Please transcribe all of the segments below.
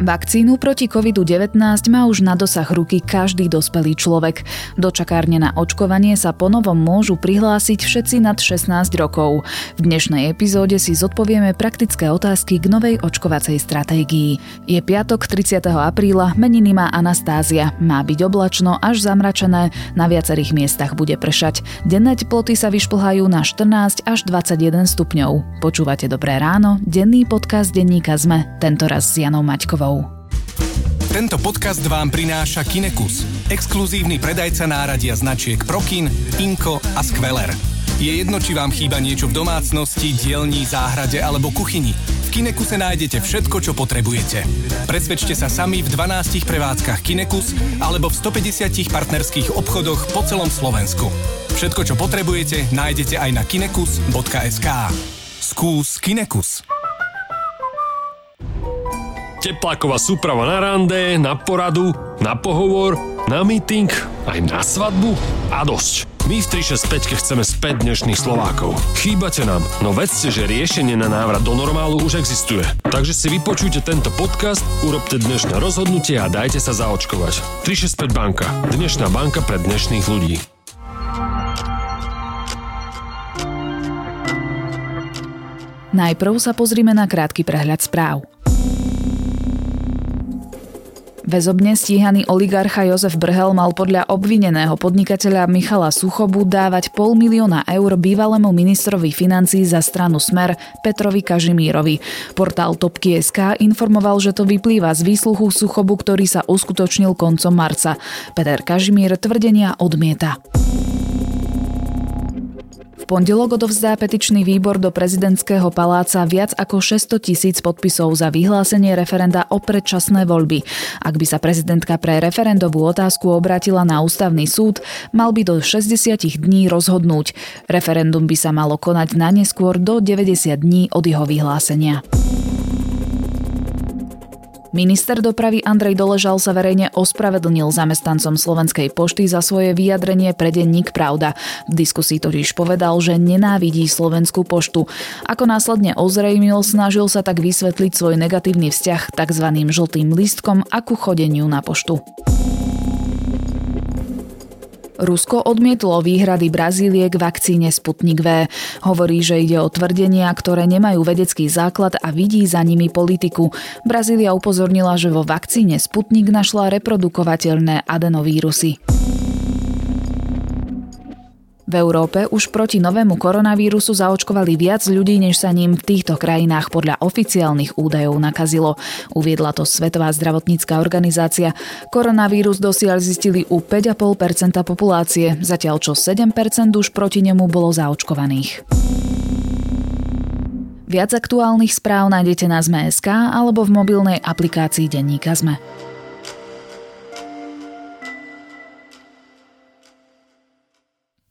Vakcínu proti COVID-19 má už na dosah ruky každý dospelý človek. Do čakárne na očkovanie sa ponovom môžu prihlásiť všetci nad 16 rokov. V dnešnej epizóde si zodpovieme praktické otázky k novej očkovacej stratégii. Je piatok 30. apríla, meniny má Anastázia. Má byť oblačno až zamračené, na viacerých miestach bude pršať. Denné teploty sa vyšplhajú na 14 až 21 stupňov. Počúvate Dobré ráno, denný podcast denníka ZME, tentoraz s Janou Maťkovou. Tento podcast vám prináša Kinekus, exkluzívny predajca náradia značiek Prokin, Inko a Skveler. Je jedno, či vám chýba niečo v domácnosti, dielni, záhrade alebo kuchyni. V Kinekuse nájdete všetko, čo potrebujete. Presvedčte sa sami v 12 prevádzkach Kinekus alebo v 150 partnerských obchodoch po celom Slovensku. Všetko, čo potrebujete, nájdete aj na kinekus.sk. Skús Kinekus. Tepláková súprava na rande, na poradu, na pohovor, na meeting, aj na svadbu a dosť. My v 365 chceme späť dnešných Slovákov. Chýbate nám, no vedzte, že riešenie na návrat do normálu už existuje. Takže si vypočujte tento podcast, urobte dnešné rozhodnutie a dajte sa zaočkovať. 365 banka. Dnešná banka pre dnešných ľudí. Najprv sa pozrime na krátky prehľad správ. Väzobne stíhaný oligarcha Jozef Brhel mal podľa obvineného podnikateľa Michala Suchobu dávať pol milióna eur bývalému ministrovi financí za stranu Smer Petrovi Kažimírovi. Portál Topky.sk informoval, že to vyplýva z výsluchu Suchobu, ktorý sa uskutočnil koncom marca. Peter Kažimír tvrdenia odmieta pondelok odovzdá petičný výbor do prezidentského paláca viac ako 600 tisíc podpisov za vyhlásenie referenda o predčasné voľby. Ak by sa prezidentka pre referendovú otázku obrátila na ústavný súd, mal by do 60 dní rozhodnúť. Referendum by sa malo konať na neskôr do 90 dní od jeho vyhlásenia. Minister dopravy Andrej Doležal sa verejne ospravedlnil zamestnancom Slovenskej pošty za svoje vyjadrenie pre denník Pravda. V diskusii totiž povedal, že nenávidí Slovenskú poštu. Ako následne ozrejmil, snažil sa tak vysvetliť svoj negatívny vzťah tzv. žltým lístkom a ku chodeniu na poštu. Rusko odmietlo výhrady Brazílie k vakcíne Sputnik V. Hovorí, že ide o tvrdenia, ktoré nemajú vedecký základ a vidí za nimi politiku. Brazília upozornila, že vo vakcíne Sputnik našla reprodukovateľné adenovírusy. V Európe už proti novému koronavírusu zaočkovali viac ľudí, než sa ním v týchto krajinách podľa oficiálnych údajov nakazilo. Uviedla to Svetová zdravotnícká organizácia. Koronavírus dosiaľ zistili u 5,5% populácie, zatiaľ čo 7% už proti nemu bolo zaočkovaných. Viac aktuálnych správ nájdete na Zme.sk alebo v mobilnej aplikácii Denníka Zme.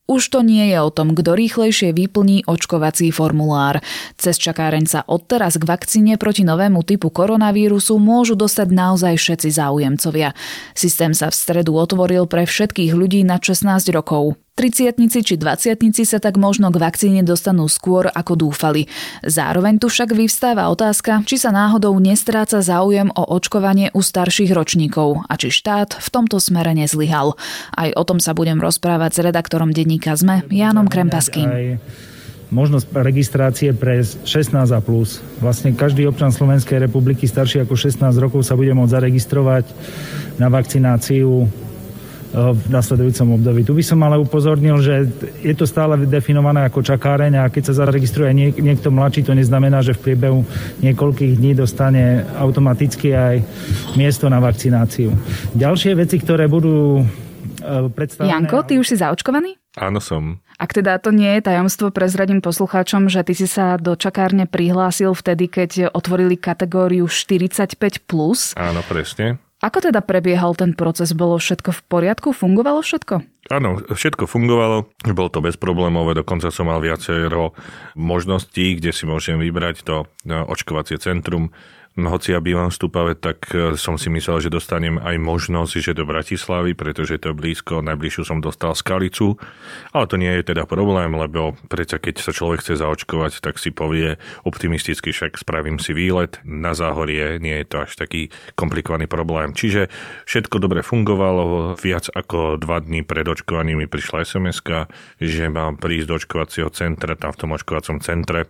Už to nie je o tom, kto rýchlejšie vyplní očkovací formulár. Cez čakáreň sa odteraz k vakcíne proti novému typu koronavírusu môžu dostať naozaj všetci záujemcovia. Systém sa v stredu otvoril pre všetkých ľudí na 16 rokov. Triciatnici či dvaciatnici sa tak možno k vakcíne dostanú skôr, ako dúfali. Zároveň tu však vyvstáva otázka, či sa náhodou nestráca záujem o očkovanie u starších ročníkov a či štát v tomto smere nezlyhal. Aj o tom sa budem rozprávať s redaktorom denníka ZME, Jánom Krempaským možnosť registrácie pre 16 a plus. Vlastne každý občan Slovenskej republiky starší ako 16 rokov sa bude môcť zaregistrovať na vakcináciu v nasledujúcom období. Tu by som ale upozornil, že je to stále definované ako čakáreň a keď sa zaregistruje niek- niekto mladší, to neznamená, že v priebehu niekoľkých dní dostane automaticky aj miesto na vakcináciu. Ďalšie veci, ktoré budú e, predstavené... Janko, ty už si zaočkovaný? Áno, som. Ak teda to nie je tajomstvo, prezradím poslucháčom, že ty si sa do čakárne prihlásil vtedy, keď otvorili kategóriu 45+. Plus. Áno, presne. Ako teda prebiehal ten proces? Bolo všetko v poriadku? Fungovalo všetko? Áno, všetko fungovalo, bolo to bezproblémové, dokonca som mal viacero možností, kde si môžem vybrať to no, očkovacie centrum, hoci ja bývam v Stupave, tak e, som si myslel, že dostanem aj možnosť, že do Bratislavy, pretože to je blízko, najbližšiu som dostal Skalicu, ale to nie je teda problém, lebo predsa keď sa človek chce zaočkovať, tak si povie optimisticky, však spravím si výlet na záhorie, nie je to až taký komplikovaný problém. Čiže všetko dobre fungovalo, viac ako dva dní pred očkovaním mi prišla sms že mám prísť do očkovacieho centra, tam v tom očkovacom centre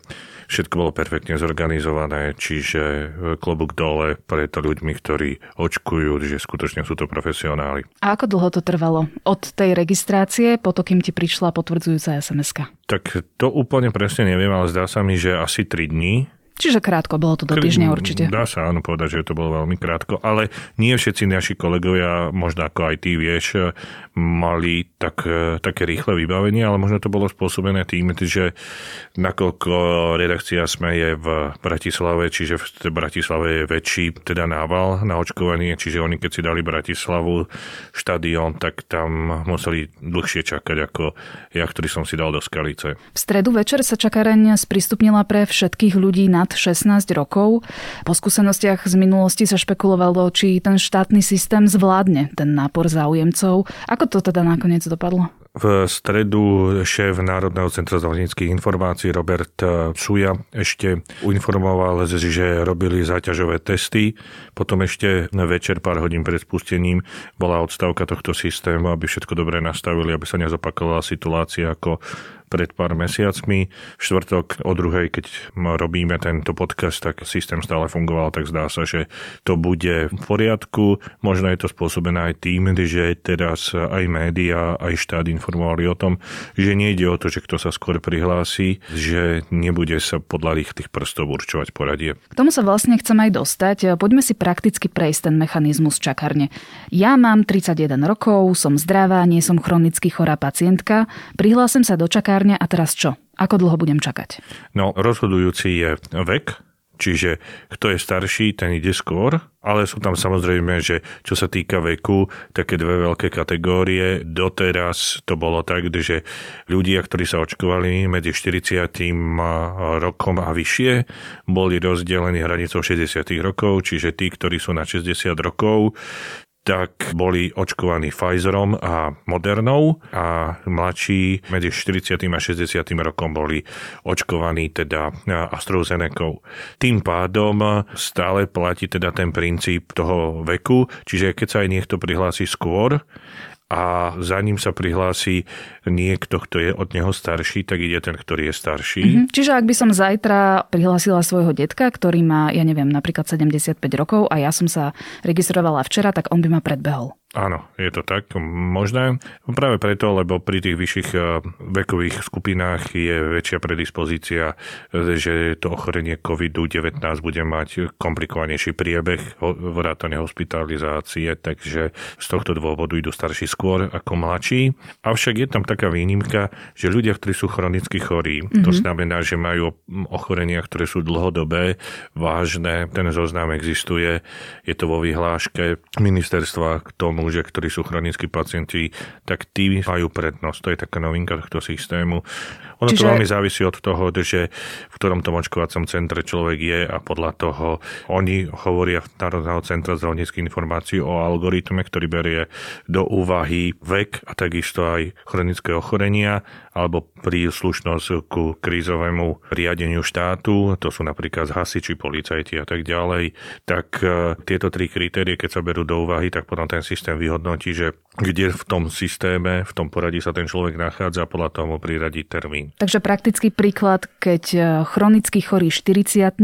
všetko bolo perfektne zorganizované, čiže klobúk dole pred ľuďmi, ktorí očkujú, že skutočne sú to profesionáli. A ako dlho to trvalo? Od tej registrácie po to, kým ti prišla potvrdzujúca sms Tak to úplne presne neviem, ale zdá sa mi, že asi 3 dní Čiže krátko, bolo to do týždňa určite. Dá sa áno povedať, že to bolo veľmi krátko, ale nie všetci naši kolegovia, možno ako aj ty vieš, mali tak, také rýchle vybavenie, ale možno to bolo spôsobené tým, že nakoľko redakcia sme je v Bratislave, čiže v Bratislave je väčší teda nával na očkovanie, čiže oni keď si dali Bratislavu štadión, tak tam museli dlhšie čakať ako ja, ktorý som si dal do Skalice. V stredu večer sa čakareň sprístupnila pre všetkých ľudí nad nad 16 rokov. Po skúsenostiach z minulosti sa špekulovalo, či ten štátny systém zvládne ten nápor záujemcov. Ako to teda nakoniec dopadlo? V stredu šéf Národného centra zdravotníckých informácií Robert Suja ešte uinformoval, že robili záťažové testy. Potom ešte večer, pár hodín pred spustením, bola odstavka tohto systému, aby všetko dobre nastavili, aby sa nezopakovala situácia ako pred pár mesiacmi. V štvrtok o druhej, keď robíme tento podcast, tak systém stále fungoval, tak zdá sa, že to bude v poriadku. Možno je to spôsobené aj tým, že teraz aj média, aj štát informovali o tom, že nejde o to, že kto sa skôr prihlási, že nebude sa podľa tých prstov určovať poradie. K tomu sa vlastne chcem aj dostať. Poďme si prakticky prejsť ten mechanizmus čakarne. Ja mám 31 rokov, som zdravá, nie som chronicky chorá pacientka, prihlásim sa do čakárne lekárne a teraz čo? Ako dlho budem čakať? No, rozhodujúci je vek, Čiže kto je starší, ten ide skôr, ale sú tam samozrejme, že čo sa týka veku, také dve veľké kategórie. Doteraz to bolo tak, že ľudia, ktorí sa očkovali medzi 40. rokom a vyššie, boli rozdelení hranicou 60 rokov, čiže tí, ktorí sú na 60 rokov, tak boli očkovaní Pfizerom a Modernou a mladší medzi 40. a 60. rokom boli očkovaní teda AstraZeneca. Tým pádom stále platí teda ten princíp toho veku, čiže keď sa aj niekto prihlási skôr, a za ním sa prihlási niekto, kto je od neho starší, tak ide ten, ktorý je starší. Mm-hmm. Čiže ak by som zajtra prihlásila svojho detka, ktorý má, ja neviem, napríklad 75 rokov a ja som sa registrovala včera, tak on by ma predbehol. Áno, je to tak možné. Práve preto, lebo pri tých vyšších eh, vekových skupinách je väčšia predispozícia, eh, že to ochorenie COVID-19 bude mať komplikovanejší priebeh vrátane hospitalizácie, takže z tohto dôvodu idú starší skôr ako mladší. Avšak je tam taká výnimka, že ľudia, ktorí sú chronicky chorí, mm-hmm. to mhm. znamená, že majú ochorenia, ktoré sú dlhodobé, vážne, ten zoznam existuje, je to vo vyhláške ministerstva k tomu tomu, že ktorí sú chronickí pacienti, tak tí majú prednosť. To je taká novinka tohto systému. Ono Čiže... to veľmi závisí od toho, že v ktorom tom očkovacom centre človek je a podľa toho oni hovoria Národného centra zdravotníckých informácií o algoritme, ktorý berie do úvahy vek a takisto aj chronické ochorenia alebo príslušnosť ku krízovému riadeniu štátu, to sú napríklad hasiči, policajti a tak ďalej, tak e, tieto tri kritérie, keď sa berú do úvahy, tak potom ten systém vyhodnotí, že kde v tom systéme, v tom poradí sa ten človek nachádza a podľa toho mu priradí termín. Takže praktický príklad, keď e, chronicky chorý 40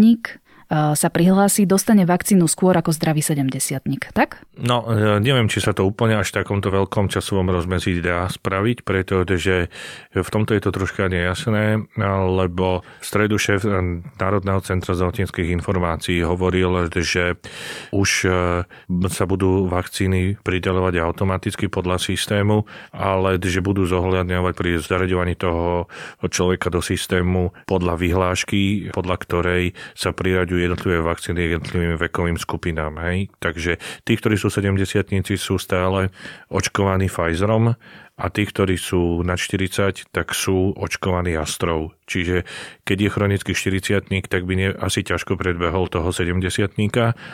sa prihlási, dostane vakcínu skôr ako zdravý 70 tak? No, e, neviem, či sa to úplne až v takomto veľkom časovom rozmezí dá spraviť, pretože v tomto je to troška nejasné, lebo stredu šéf Národného centra zdravotníckých informácií hovoril, že už e, sa budú vakcíny pridelovať automaticky podľa systému, ale že budú zohľadňovať pri zaraďovaní toho človeka do systému podľa vyhlášky, podľa ktorej sa priraďujú priraďujú jednotlivé vakcíny jednotlivým vekovým skupinám. Hej? Takže tí, ktorí sú 70 sú stále očkovaní Pfizerom a tí, ktorí sú na 40, tak sú očkovaní astrov. Čiže keď je chronický 40 tak by ne, asi ťažko predbehol toho 70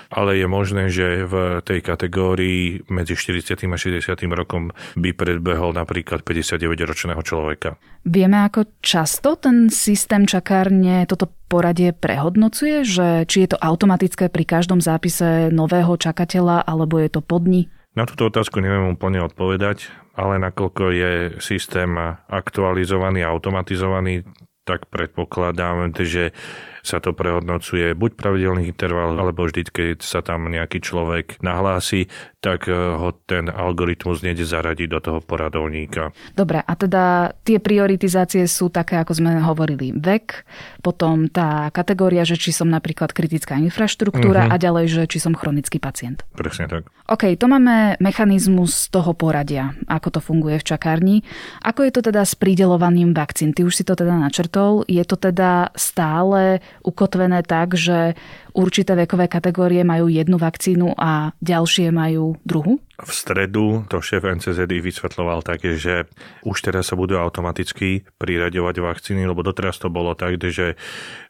ale je možné, že v tej kategórii medzi 40 a 60 rokom by predbehol napríklad 59-ročného človeka. Vieme, ako často ten systém čakárne toto poradie prehodnocuje, že či je to automatické pri každom zápise nového čakateľa, alebo je to podni? Na túto otázku neviem úplne odpovedať, ale nakoľko je systém aktualizovaný a automatizovaný, tak predpokladám, že sa to prehodnocuje buď pravidelný interval, alebo vždy, keď sa tam nejaký človek nahlási, tak eh, ho ten algoritmus nejde zaradiť do toho poradovníka. Dobre, a teda tie prioritizácie sú také, ako sme hovorili, vek, potom tá kategória, že či som napríklad kritická infraštruktúra uh-huh. a ďalej, že či som chronický pacient. Presne tak. OK, to máme mechanizmus toho poradia, ako to funguje v čakárni. Ako je to teda s pridelovaním vakcín? Ty už si to teda načrtol. Je to teda stále ukotvené tak, že určité vekové kategórie majú jednu vakcínu a ďalšie majú druhu? V stredu to šéf NCZD vysvetloval tak, že už teraz sa budú automaticky priraďovať vakcíny, lebo doteraz to bolo tak, že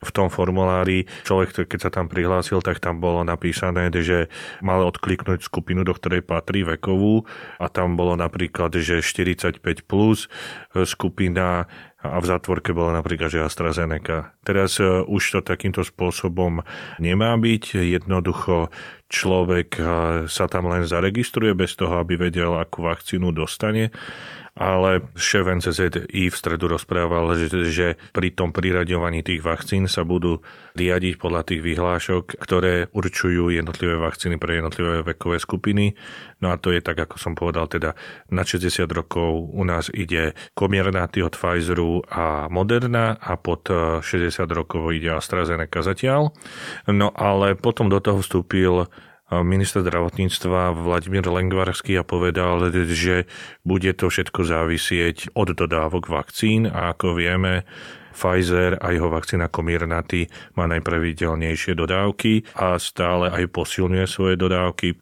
v tom formulári človek, keď sa tam prihlásil, tak tam bolo napísané, že mal odkliknúť skupinu, do ktorej patrí vekovú a tam bolo napríklad, že 45 plus skupina a v zátvorke bola napríklad, že AstraZeneca. Teraz e, už to takýmto spôsobom nemá byť. Jednoducho človek e, sa tam len zaregistruje bez toho, aby vedel, akú vakcínu dostane ale šéf NCZI v stredu rozprával, že, že pri tom priraďovaní tých vakcín sa budú riadiť podľa tých vyhlášok, ktoré určujú jednotlivé vakcíny pre jednotlivé vekové skupiny. No a to je tak, ako som povedal, teda na 60 rokov u nás ide Comirnaty od Pfizeru a Moderna a pod 60 rokov ide AstraZeneca zatiaľ. No ale potom do toho vstúpil minister zdravotníctva Vladimír Lengvarský a povedal, že bude to všetko závisieť od dodávok vakcín a ako vieme, Pfizer a jeho vakcína Comirnaty má najpravidelnejšie dodávky a stále aj posilňuje svoje dodávky.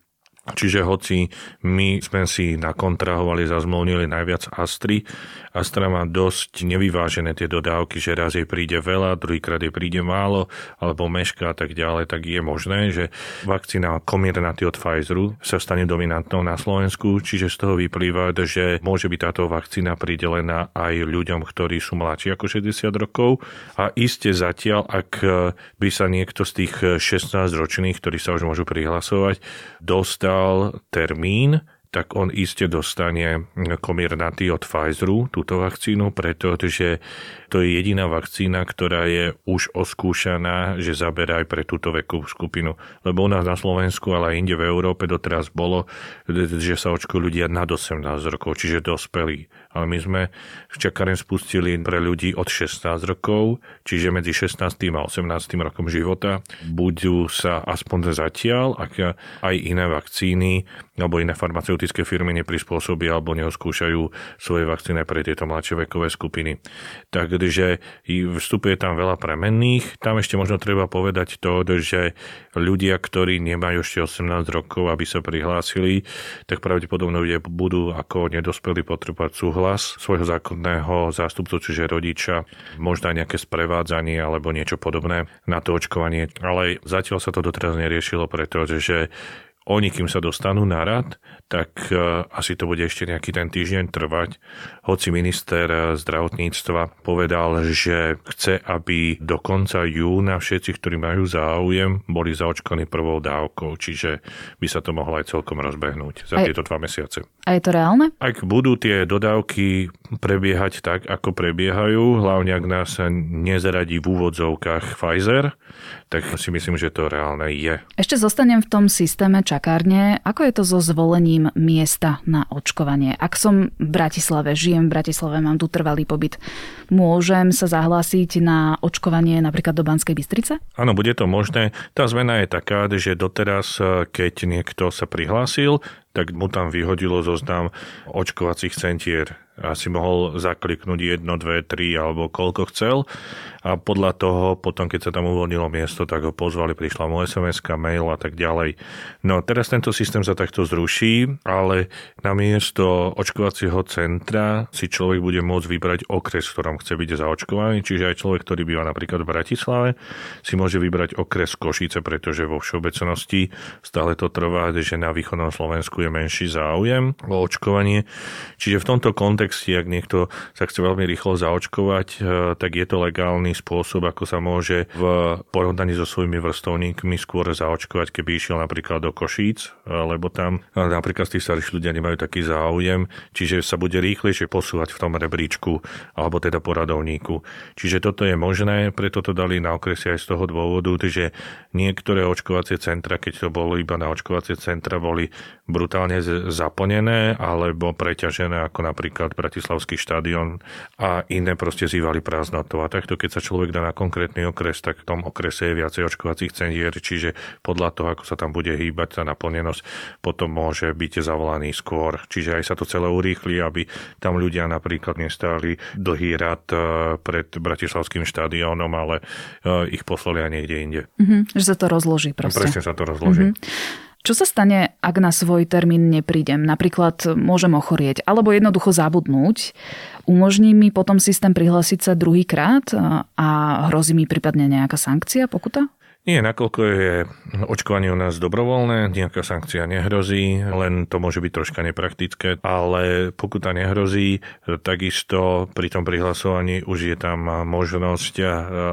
Čiže hoci my sme si nakontrahovali, zazmluvnili najviac Astry, Astra má dosť nevyvážené tie dodávky, že raz jej príde veľa, druhýkrát jej príde málo, alebo meška a tak ďalej, tak je možné, že vakcína Comirnaty od Pfizeru sa stane dominantnou na Slovensku, čiže z toho vyplýva, že môže byť táto vakcína pridelená aj ľuďom, ktorí sú mladší ako 60 rokov. A iste zatiaľ, ak by sa niekto z tých 16 ročných, ktorí sa už môžu prihlasovať, dostal termín, tak on iste dostane Comirnaty od Pfizeru, túto vakcínu, pretože to je jediná vakcína, ktorá je už oskúšaná, že zaberá aj pre túto vekovú skupinu. Lebo u nás na Slovensku, ale aj inde v Európe doteraz bolo, že sa očkujú ľudia nad 18 rokov, čiže dospelí. Ale my sme čakaren spustili pre ľudí od 16 rokov, čiže medzi 16. a 18. rokom života. Budú sa aspoň zatiaľ, ak aj iné vakcíny alebo iné farmaceutické firmy neprispôsobia alebo neoskúšajú svoje vakcíny pre tieto mladšie vekové skupiny. Tak že vstupuje tam veľa premenných. Tam ešte možno treba povedať to, že ľudia, ktorí nemajú ešte 18 rokov, aby sa prihlásili, tak pravdepodobne budú ako nedospelí potrebovať súhlas svojho zákonného zástupcu, čiže rodiča, možno nejaké sprevádzanie alebo niečo podobné na to očkovanie. Ale zatiaľ sa to doteraz neriešilo, pretože oni, kým sa dostanú na rad, tak e, asi to bude ešte nejaký ten týždeň trvať. Hoci minister zdravotníctva povedal, že chce, aby do konca júna všetci, ktorí majú záujem, boli zaočkovaní prvou dávkou, čiže by sa to mohlo aj celkom rozbehnúť za aj, tieto dva mesiace. A je to reálne? Ak budú tie dodávky prebiehať tak, ako prebiehajú, hlavne ak nás nezaradí v úvodzovkách Pfizer, tak si myslím, že to reálne je. Ešte zostanem v tom systéme čakárne. Ako je to so zvolením miesta na očkovanie? Ak som v Bratislave, žijem v Bratislave, mám tu trvalý pobyt, môžem sa zahlásiť na očkovanie napríklad do Banskej Bystrice? Áno, bude to možné. Tá zmena je taká, že doteraz, keď niekto sa prihlásil, tak mu tam vyhodilo zoznam očkovacích centier. Asi mohol zakliknúť jedno, dve, tri alebo koľko chcel. A podľa toho potom, keď sa tam uvoľnilo miesto, tak ho pozvali, prišla mu sms mail a tak ďalej. No teraz tento systém sa takto zruší, ale na miesto očkovacieho centra si človek bude môcť vybrať okres, v ktorom chce byť zaočkovaný, čiže aj človek, ktorý býva napríklad v Bratislave, si môže vybrať okres Košice, pretože vo všeobecnosti stále to trvá, že na východnom Slovensku je menší záujem o očkovanie. Čiže v tomto kontexte ak niekto sa chce veľmi rýchlo zaočkovať, e, tak je to legálny spôsob, ako sa môže v porovnaní so svojimi vrstovníkmi skôr zaočkovať, keby išiel napríklad do Košíc, e, lebo tam e, napríklad tí starší ľudia nemajú taký záujem, čiže sa bude rýchlejšie posúvať v tom rebríčku alebo teda poradovníku. Čiže toto je možné, preto to dali na okresy aj z toho dôvodu, že niektoré očkovacie centra, keď to bolo iba na očkovacie centra, boli brutálne zaplnené alebo preťažené, ako napríklad Bratislavský štadión a iné proste zývali prázdnotou. A takto, keď sa človek dá na konkrétny okres, tak v tom okrese je viacej očkovacích centier, čiže podľa toho, ako sa tam bude hýbať tá naplnenosť, potom môže byť zavolaný skôr. Čiže aj sa to celé urýchli, aby tam ľudia napríklad nestáli dlhý rad e, pred Bratislavským štadiónom, ale e, ich poslali aj niekde inde. Mm-hmm, že sa to rozloží proste. Presne sa to rozloží. Mm-hmm. Čo sa stane, ak na svoj termín neprídem? Napríklad môžem ochorieť alebo jednoducho zabudnúť. Umožní mi potom systém prihlásiť sa druhýkrát a hrozí mi prípadne nejaká sankcia, pokuta? Nie, nakoľko je očkovanie u nás dobrovoľné, nejaká sankcia nehrozí, len to môže byť troška nepraktické, ale pokuta nehrozí, takisto pri tom prihlasovaní už je tam možnosť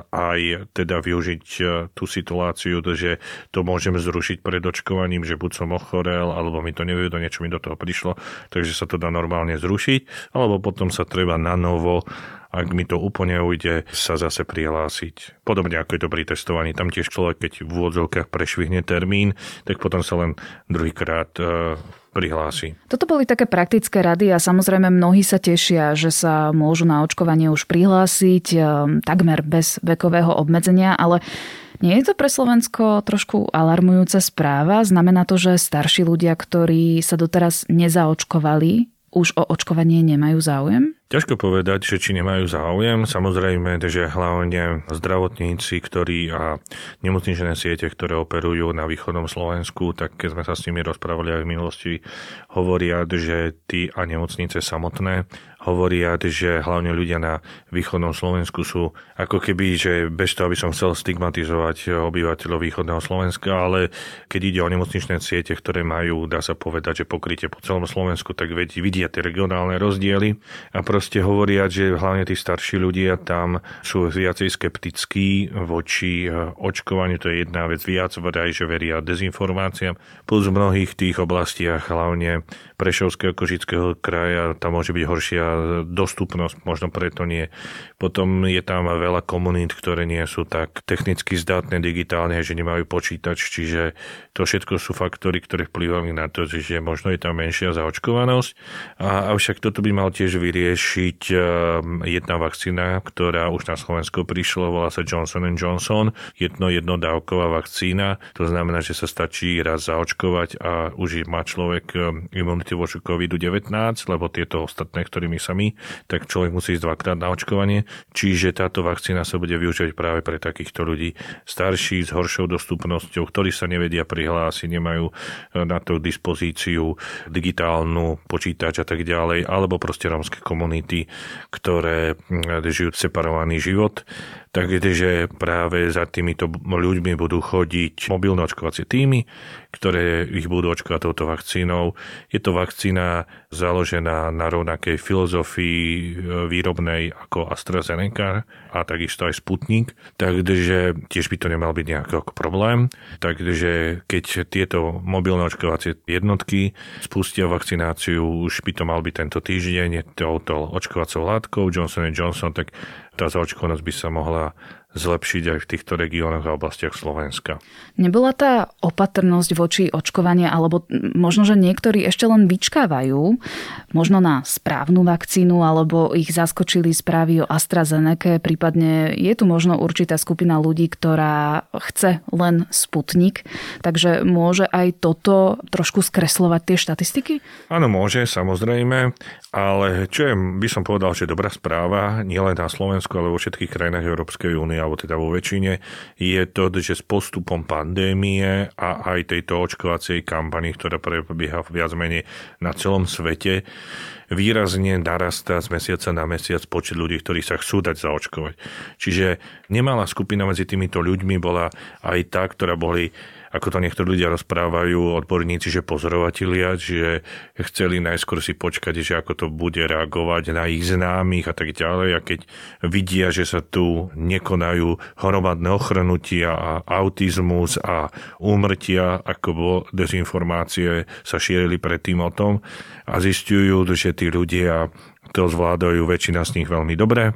aj teda využiť tú situáciu, že to môžem zrušiť pred očkovaním, že buď som ochorel, alebo mi to nevedlo, niečo mi do toho prišlo, takže sa to dá normálne zrušiť, alebo potom sa treba na novo ak mi to úplne ujde, sa zase prihlásiť. Podobne ako je to pri testovaní. Tam tiež človek, keď v úvodzovkách prešvihne termín, tak potom sa len druhýkrát e, prihlási. Toto boli také praktické rady a samozrejme mnohí sa tešia, že sa môžu na očkovanie už prihlásiť e, takmer bez vekového obmedzenia, ale nie je to pre Slovensko trošku alarmujúca správa? Znamená to, že starší ľudia, ktorí sa doteraz nezaočkovali, už o očkovanie nemajú záujem? Ťažko povedať, že či nemajú záujem. Samozrejme, že hlavne zdravotníci, ktorí a nemocničné siete, ktoré operujú na východnom Slovensku, tak keď sme sa s nimi rozprávali aj v minulosti, hovoria, že tí a nemocnice samotné hovoria, že hlavne ľudia na východnom Slovensku sú ako keby, že bez toho, aby som chcel stigmatizovať obyvateľov východného Slovenska, ale keď ide o nemocničné siete, ktoré majú, dá sa povedať, že pokrytie po celom Slovensku, tak vidia tie regionálne rozdiely a proste hovoria, že hlavne tí starší ľudia tam sú viacej skeptickí voči eh, očkovaniu, to je jedna vec viac, vraj, že veria dezinformáciám. Plus v mnohých tých oblastiach, hlavne Prešovského, Kožického kraja, tam môže byť horšia dostupnosť, možno preto nie. Potom je tam veľa komunít, ktoré nie sú tak technicky zdatné digitálne, že nemajú počítač, čiže to všetko sú faktory, ktoré vplyvajú na to, že možno je tam menšia zaočkovanosť. A, avšak toto by mal tiež vyriešiť riešiť ehm, jedna vakcína, ktorá už na Slovensko prišla, volá sa Johnson Johnson. Jedno jednodávková vakcína, to znamená, že sa stačí raz zaočkovať a už má človek ehm, imunitu voči COVID-19, lebo tieto ostatné, ktorými sa my, tak človek musí ísť dvakrát na očkovanie. Čiže táto vakcína sa bude využívať práve pre takýchto ľudí starší s horšou dostupnosťou, ktorí sa nevedia prihlásiť, nemajú ehm, na to dispozíciu digitálnu počítač a tak ďalej, alebo proste rómske komunity ktoré žijú separovaný život. Takže práve za týmito ľuďmi budú chodiť mobilné očkovacie týmy, ktoré ich budú očkovať touto vakcínou. Je to vakcína založená na rovnakej filozofii e, výrobnej ako AstraZeneca a takisto aj Sputnik, takže tiež by to nemal byť nejaký problém. Takže keď tieto mobilné očkovacie jednotky spustia vakcináciu, už by to mal byť tento týždeň touto očkovacou látkou Johnson Johnson, tak tá zaočkovanosť by sa mohla zlepšiť aj v týchto regiónoch a oblastiach Slovenska. Nebola tá opatrnosť voči očkovania, alebo možno, že niektorí ešte len vyčkávajú, možno na správnu vakcínu, alebo ich zaskočili správy o AstraZeneca, prípadne je tu možno určitá skupina ľudí, ktorá chce len Sputnik, takže môže aj toto trošku skreslovať tie štatistiky? Áno, môže, samozrejme, ale čo je, by som povedal, že dobrá správa, nielen na Slovensku, ale vo všetkých krajinách Európskej únie, alebo teda vo väčšine, je to, že s postupom pandémie a aj tejto očkovacej kampani, ktorá prebieha viac menej na celom svete, výrazne narastá z mesiaca na mesiac počet ľudí, ktorí sa chcú dať zaočkovať. Čiže nemalá skupina medzi týmito ľuďmi bola aj tá, ktorá boli ako to niektorí ľudia rozprávajú, odborníci, že pozorovatelia, že chceli najskôr si počkať, že ako to bude reagovať na ich známych a tak ďalej. A keď vidia, že sa tu nekonajú hromadné ochrnutia a autizmus a úmrtia, ako bolo dezinformácie, sa šírili predtým o tom a zistujú, že tí ľudia to zvládajú väčšina z nich veľmi dobre,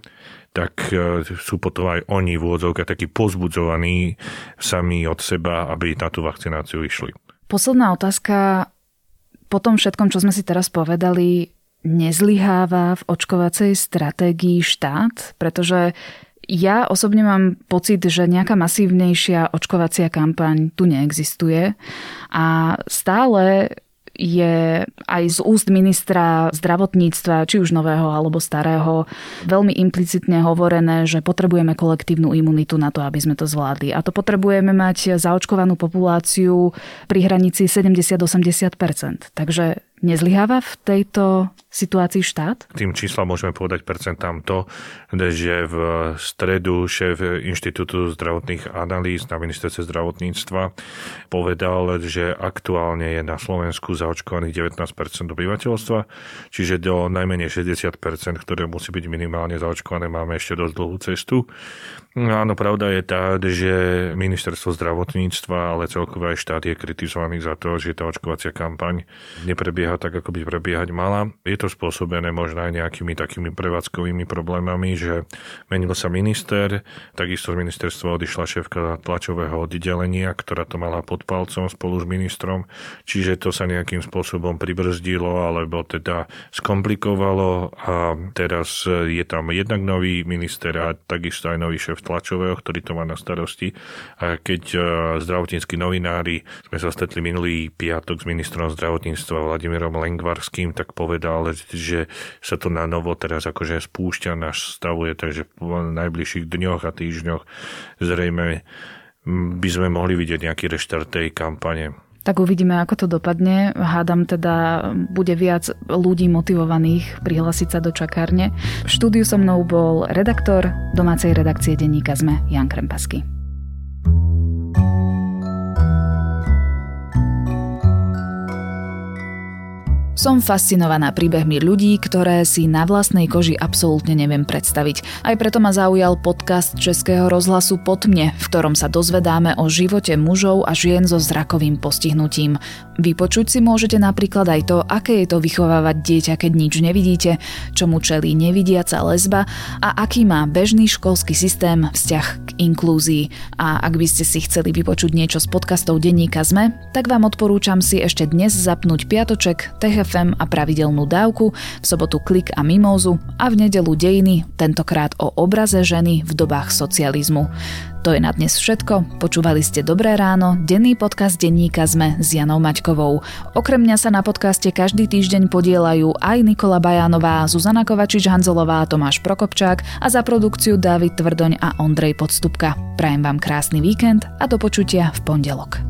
tak e, sú potom aj oni v úvodzovkách takí pozbudzovaní sami od seba, aby na tú vakcináciu išli. Posledná otázka. Po tom všetkom, čo sme si teraz povedali, nezlyháva v očkovacej stratégii štát? Pretože ja osobne mám pocit, že nejaká masívnejšia očkovacia kampaň tu neexistuje a stále je aj z úst ministra zdravotníctva, či už nového alebo starého, veľmi implicitne hovorené, že potrebujeme kolektívnu imunitu na to, aby sme to zvládli. A to potrebujeme mať zaočkovanú populáciu pri hranici 70-80%. Takže Nezlyháva v tejto situácii štát? Tým čísla môžeme povedať percentám to, že v stredu šéf Inštitútu zdravotných analýz na ministerstve zdravotníctva povedal, že aktuálne je na Slovensku zaočkovaných 19% obyvateľstva, čiže do najmenej 60%, ktoré musí byť minimálne zaočkované, máme ešte dosť dlhú cestu. No áno, pravda je tá, že ministerstvo zdravotníctva, ale celkové aj štát je kritizovaný za to, že tá očkovacia kampaň neprebieha tak, ako by prebiehať mala. Je to spôsobené možno aj nejakými takými prevádzkovými problémami, že menil sa minister, takisto z ministerstva odišla šéfka tlačového oddelenia, ktorá to mala pod palcom spolu s ministrom, čiže to sa nejakým spôsobom pribrzdilo alebo teda skomplikovalo a teraz je tam jednak nový minister a takisto aj nový šéf tlačového, ktorý to má na starosti. A keď e, zdravotníckí novinári sme sa stretli minulý piatok s ministrom zdravotníctva Vladimírom Lengvarským, tak povedal, že sa to na novo teraz akože spúšťa, náš stavuje, takže v najbližších dňoch a týždňoch zrejme by sme mohli vidieť nejaký reštart tej kampane. Tak uvidíme, ako to dopadne. Hádam teda, bude viac ľudí motivovaných prihlásiť sa do čakárne. V štúdiu so mnou bol redaktor domácej redakcie denníka ZME Jan Krempasky. Som fascinovaná príbehmi ľudí, ktoré si na vlastnej koži absolútne neviem predstaviť. Aj preto ma zaujal podcast Českého rozhlasu Pod mne, v ktorom sa dozvedáme o živote mužov a žien so zrakovým postihnutím. Vypočuť si môžete napríklad aj to, aké je to vychovávať dieťa, keď nič nevidíte, čomu čelí nevidiaca lesba a aký má bežný školský systém vzťah k inklúzii. A ak by ste si chceli vypočuť niečo z podcastov denníka ZME, tak vám odporúčam si ešte dnes zapnúť piatoček, TFM a pravidelnú dávku, v sobotu Klik a Mimózu a v nedelu Dejiny, tentokrát o obraze ženy v dobách socializmu. To je na dnes všetko. Počúvali ste Dobré ráno, denný podcast denníka ZME s Janou Maťkovou. Okrem mňa sa na podcaste každý týždeň podielajú aj Nikola Bajánová, Zuzana Kovačič-Hanzelová, Tomáš Prokopčák a za produkciu David Tvrdoň a Ondrej Podstupka. Prajem vám krásny víkend a do počutia v pondelok.